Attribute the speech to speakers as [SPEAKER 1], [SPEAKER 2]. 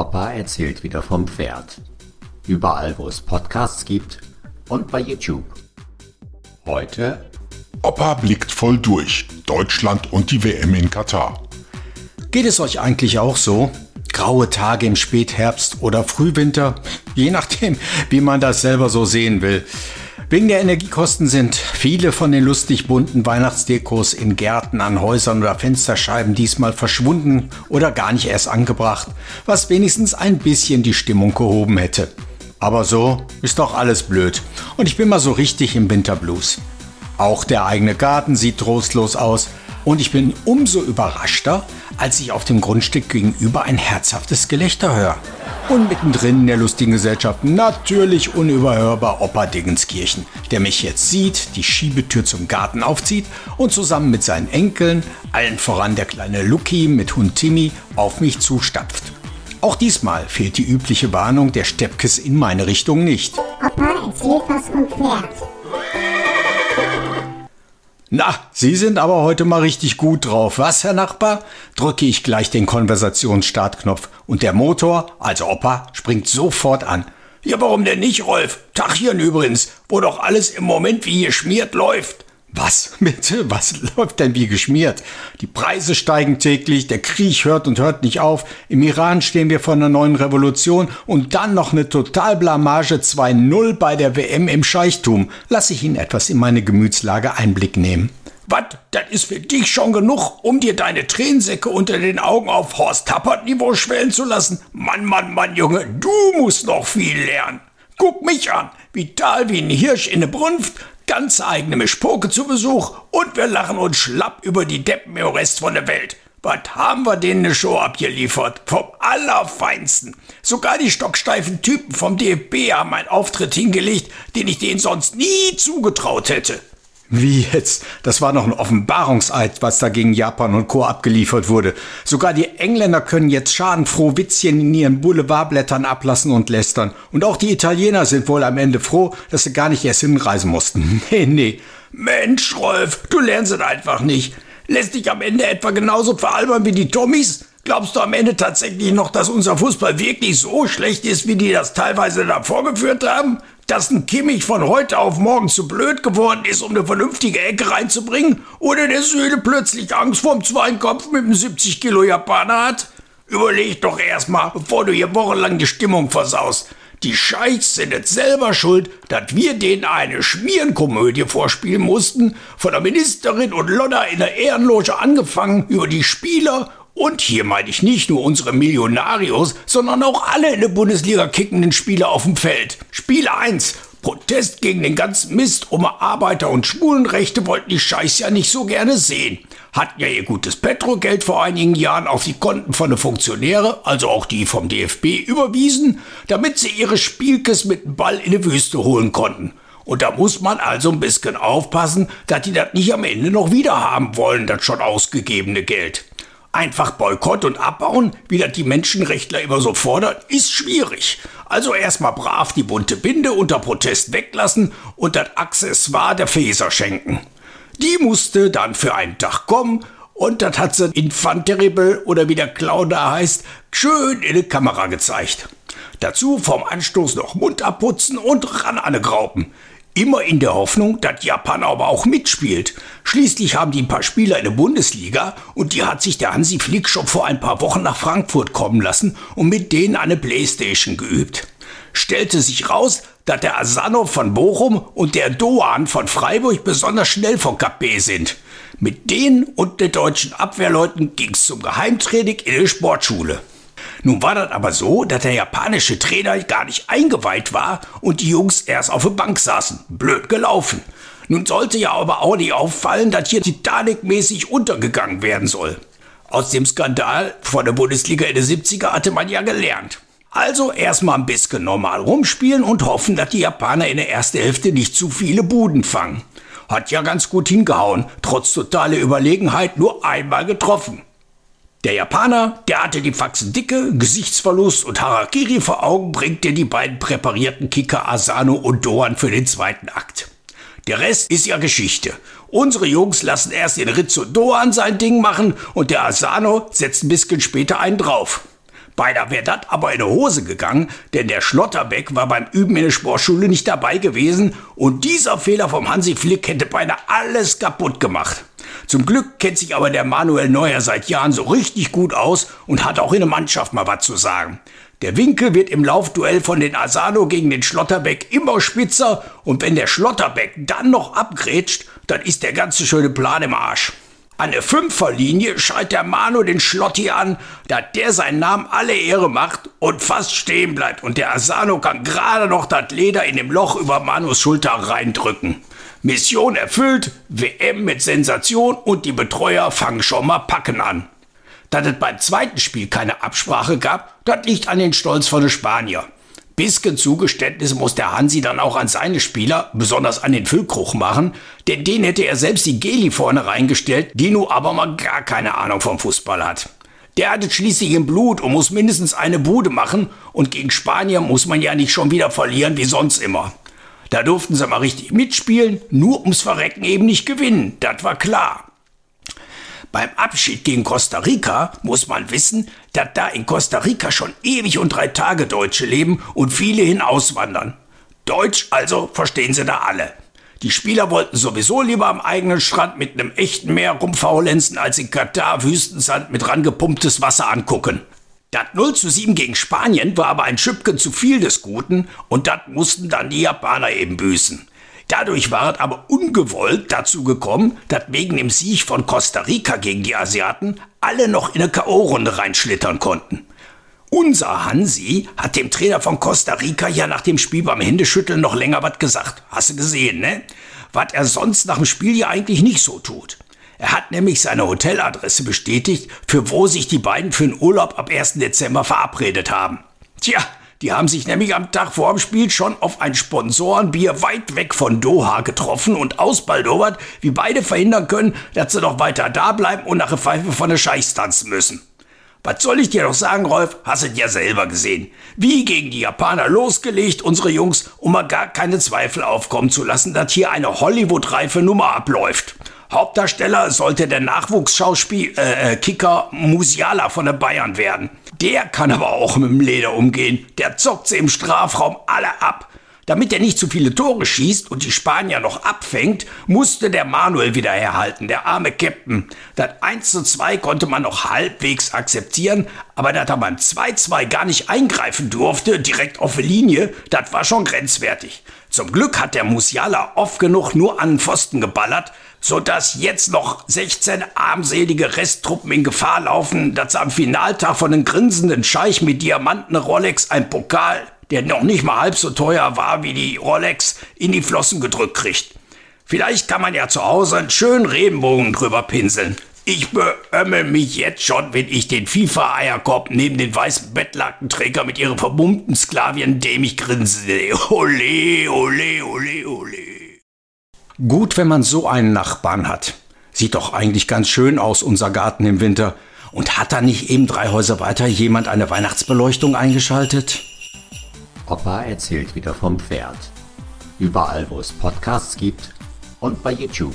[SPEAKER 1] Opa erzählt wieder vom Pferd. Überall, wo es Podcasts gibt und bei YouTube. Heute
[SPEAKER 2] Opa blickt voll durch. Deutschland und die WM in Katar.
[SPEAKER 3] Geht es euch eigentlich auch so? Graue Tage im Spätherbst oder Frühwinter, je nachdem, wie man das selber so sehen will. Wegen der Energiekosten sind viele von den lustig bunten Weihnachtsdekos in Gärten, an Häusern oder Fensterscheiben diesmal verschwunden oder gar nicht erst angebracht, was wenigstens ein bisschen die Stimmung gehoben hätte. Aber so ist doch alles blöd und ich bin mal so richtig im Winterblues. Auch der eigene Garten sieht trostlos aus und ich bin umso überraschter, als ich auf dem Grundstück gegenüber ein herzhaftes Gelächter höre. Und mittendrin in der lustigen Gesellschaft natürlich unüberhörbar Opa Dingenskirchen, der mich jetzt sieht, die Schiebetür zum Garten aufzieht und zusammen mit seinen Enkeln, allen voran der kleine Lucky mit Hund Timmy, auf mich zustapft. Auch diesmal fehlt die übliche Warnung der Steppkes in meine Richtung nicht.
[SPEAKER 4] Opa erzählt was vom Pferd.
[SPEAKER 3] Na, Sie sind aber heute mal richtig gut drauf. Was, Herr Nachbar? Drücke ich gleich den Konversationsstartknopf und der Motor, also Opa, springt sofort an. Ja, warum denn nicht, Rolf? Tachchen übrigens, wo doch alles im Moment wie geschmiert läuft. Was bitte? Was läuft denn wie geschmiert? Die Preise steigen täglich, der Krieg hört und hört nicht auf, im Iran stehen wir vor einer neuen Revolution und dann noch eine Totalblamage 2-0 bei der WM im Scheichtum. Lass ich Ihnen etwas in meine Gemütslage Einblick nehmen. Was? Das ist für dich schon genug, um dir deine Tränensäcke unter den Augen auf Horst Tappert-Niveau schwellen zu lassen? Mann, Mann, Mann, Junge, du musst noch viel lernen. Guck mich an, vital wie ein Hirsch in ne Brunft, ganz eigene Mischpoke zu Besuch und wir lachen uns schlapp über die Deppen im Rest von der Welt. Was haben wir denen eine Show abgeliefert? Vom Allerfeinsten. Sogar die stocksteifen Typen vom DFB haben einen Auftritt hingelegt, den ich denen sonst nie zugetraut hätte. Wie jetzt? Das war noch ein Offenbarungseid, was da gegen Japan und Co. abgeliefert wurde. Sogar die Engländer können jetzt schadenfroh Witzchen in ihren Boulevardblättern ablassen und lästern. Und auch die Italiener sind wohl am Ende froh, dass sie gar nicht erst hinreisen mussten. Nee, nee. Mensch, Rolf, du lernst es einfach nicht. Lässt dich am Ende etwa genauso veralbern wie die Tommys? Glaubst du am Ende tatsächlich noch, dass unser Fußball wirklich so schlecht ist, wie die das teilweise da vorgeführt haben? Dass ein Kimmich von heute auf morgen zu blöd geworden ist, um eine vernünftige Ecke reinzubringen? Oder der Süde plötzlich Angst vorm Zweinkopf mit einem 70 Kilo Japaner hat? Überleg doch erstmal, bevor du hier wochenlang die Stimmung versaust. Die Scheichs sind jetzt selber schuld, dass wir denen eine Schmierenkomödie vorspielen mussten, von der Ministerin und Lodder in der Ehrenloge angefangen, über die Spieler und hier meine ich nicht nur unsere Millionarios, sondern auch alle in der Bundesliga kickenden Spieler auf dem Feld. Spiel 1. Protest gegen den ganzen Mist um Arbeiter- und Schwulenrechte wollten die Scheiß ja nicht so gerne sehen. Hatten ja ihr gutes Petrogeld vor einigen Jahren auf die Konten von den Funktionäre, also auch die vom DFB, überwiesen, damit sie ihre Spielkes mit dem Ball in die Wüste holen konnten. Und da muss man also ein bisschen aufpassen, dass die das nicht am Ende noch wieder haben wollen, das schon ausgegebene Geld. Einfach Boykott und abbauen, wie das die Menschenrechtler immer so fordern, ist schwierig. Also erstmal brav die bunte Binde unter Protest weglassen und das Accessoire der Fäser schenken. Die musste dann für einen Tag kommen und das hat sie Infant Terrible oder wie der Clown da heißt, schön in die Kamera gezeigt. Dazu vom Anstoß noch Mund abputzen und ran an die Graupen. Immer in der Hoffnung, dass Japan aber auch mitspielt. Schließlich haben die ein paar Spieler in der Bundesliga und die hat sich der Hansi Flick schon vor ein paar Wochen nach Frankfurt kommen lassen und mit denen eine Playstation geübt. Stellte sich raus, dass der Asano von Bochum und der Doan von Freiburg besonders schnell von KP sind. Mit denen und den deutschen Abwehrleuten ging's zum Geheimtraining in der Sportschule. Nun war das aber so, dass der japanische Trainer gar nicht eingeweiht war und die Jungs erst auf der Bank saßen. Blöd gelaufen. Nun sollte ja aber auch nicht auffallen, dass hier Titanic-mäßig untergegangen werden soll. Aus dem Skandal vor der Bundesliga in den 70er hatte man ja gelernt. Also erstmal ein bisschen normal rumspielen und hoffen, dass die Japaner in der ersten Hälfte nicht zu viele Buden fangen. Hat ja ganz gut hingehauen, trotz totaler Überlegenheit nur einmal getroffen. Der Japaner, der hatte die Faxen dicke, Gesichtsverlust und Harakiri vor Augen, bringt dir die beiden präparierten Kicker Asano und Doan für den zweiten Akt. Der Rest ist ja Geschichte. Unsere Jungs lassen erst den Ritz und Doan sein Ding machen und der Asano setzt ein bisschen später einen drauf. Beinahe wäre das aber in die Hose gegangen, denn der Schlotterbeck war beim Üben in der Sportschule nicht dabei gewesen und dieser Fehler vom Hansi Flick hätte beinahe alles kaputt gemacht. Zum Glück kennt sich aber der Manuel Neuer seit Jahren so richtig gut aus und hat auch in der Mannschaft mal was zu sagen. Der Winkel wird im Laufduell von den Asano gegen den Schlotterbeck immer spitzer und wenn der Schlotterbeck dann noch abgrätscht, dann ist der ganze schöne Plan im Arsch. An der Fünferlinie schreit der Manu den Schlotti an, da der seinen Namen alle Ehre macht und fast stehen bleibt. Und der Asano kann gerade noch das Leder in dem Loch über Manus Schulter reindrücken. Mission erfüllt, WM mit Sensation und die Betreuer fangen schon mal Packen an. Dass es beim zweiten Spiel keine Absprache gab, das liegt an den Stolz von den Spanier bisschen Zugeständnis muss der Hansi dann auch an seine Spieler, besonders an den Füllkrug machen, denn den hätte er selbst die Geli vorne reingestellt, die nun aber mal gar keine Ahnung vom Fußball hat. Der hat es schließlich im Blut und muss mindestens eine Bude machen und gegen Spanier muss man ja nicht schon wieder verlieren wie sonst immer. Da durften sie mal richtig mitspielen, nur ums Verrecken eben nicht gewinnen, das war klar. Beim Abschied gegen Costa Rica muss man wissen, dass da in Costa Rica schon ewig und drei Tage Deutsche leben und viele hinauswandern. Deutsch also verstehen sie da alle. Die Spieler wollten sowieso lieber am eigenen Strand mit einem echten Meer rumfaulenzen, als in Katar Wüstensand mit rangepumptes Wasser angucken. Das 0 zu 7 gegen Spanien war aber ein Schüppchen zu viel des Guten und das mussten dann die Japaner eben büßen. Dadurch war es aber ungewollt dazu gekommen, dass wegen dem Sieg von Costa Rica gegen die Asiaten alle noch in eine K.O.-Runde reinschlittern konnten. Unser Hansi hat dem Trainer von Costa Rica ja nach dem Spiel beim Händeschütteln noch länger was gesagt. Hast du gesehen, ne? Was er sonst nach dem Spiel ja eigentlich nicht so tut. Er hat nämlich seine Hoteladresse bestätigt, für wo sich die beiden für den Urlaub ab 1. Dezember verabredet haben. Tja, die haben sich nämlich am Tag vor dem Spiel schon auf ein Sponsorenbier weit weg von Doha getroffen und ausbaldowert, wie beide verhindern können, dass sie noch weiter da bleiben und nach der Pfeife von der Scheichs tanzen müssen. Was soll ich dir doch sagen, Rolf? Hast du ja selber gesehen. Wie gegen die Japaner losgelegt, unsere Jungs, um mal gar keine Zweifel aufkommen zu lassen, dass hier eine Hollywood-reife Nummer abläuft. Hauptdarsteller sollte der Nachwuchsschauspiel äh, äh, Kicker Musiala von den Bayern werden. Der kann aber auch mit dem Leder umgehen. Der zockt sie im Strafraum alle ab. Damit er nicht zu viele Tore schießt und die Spanier noch abfängt, musste der Manuel wieder herhalten, der arme Captain. Das 1 zu 2 konnte man noch halbwegs akzeptieren, aber dass er beim 2-2 gar nicht eingreifen durfte, direkt auf die Linie, das war schon grenzwertig. Zum Glück hat der Musiala oft genug nur an den Pfosten geballert, sodass jetzt noch 16 armselige Resttruppen in Gefahr laufen, dass am Finaltag von einem grinsenden Scheich mit Diamanten Rolex ein Pokal, der noch nicht mal halb so teuer war wie die Rolex, in die Flossen gedrückt kriegt. Vielleicht kann man ja zu Hause einen schönen Regenbogen drüber pinseln. Ich beömmel mich jetzt schon, wenn ich den FIFA-Eierkorb neben den weißen Bettlackenträger mit ihren vermummten Sklavien dämlich grinsen sehe. Ole, ole, ole, ole.
[SPEAKER 1] Gut, wenn man so einen Nachbarn hat. Sieht doch eigentlich ganz schön aus, unser Garten im Winter. Und hat da nicht eben drei Häuser weiter jemand eine Weihnachtsbeleuchtung eingeschaltet? Opa erzählt wieder vom Pferd. Überall, wo es Podcasts gibt und bei YouTube.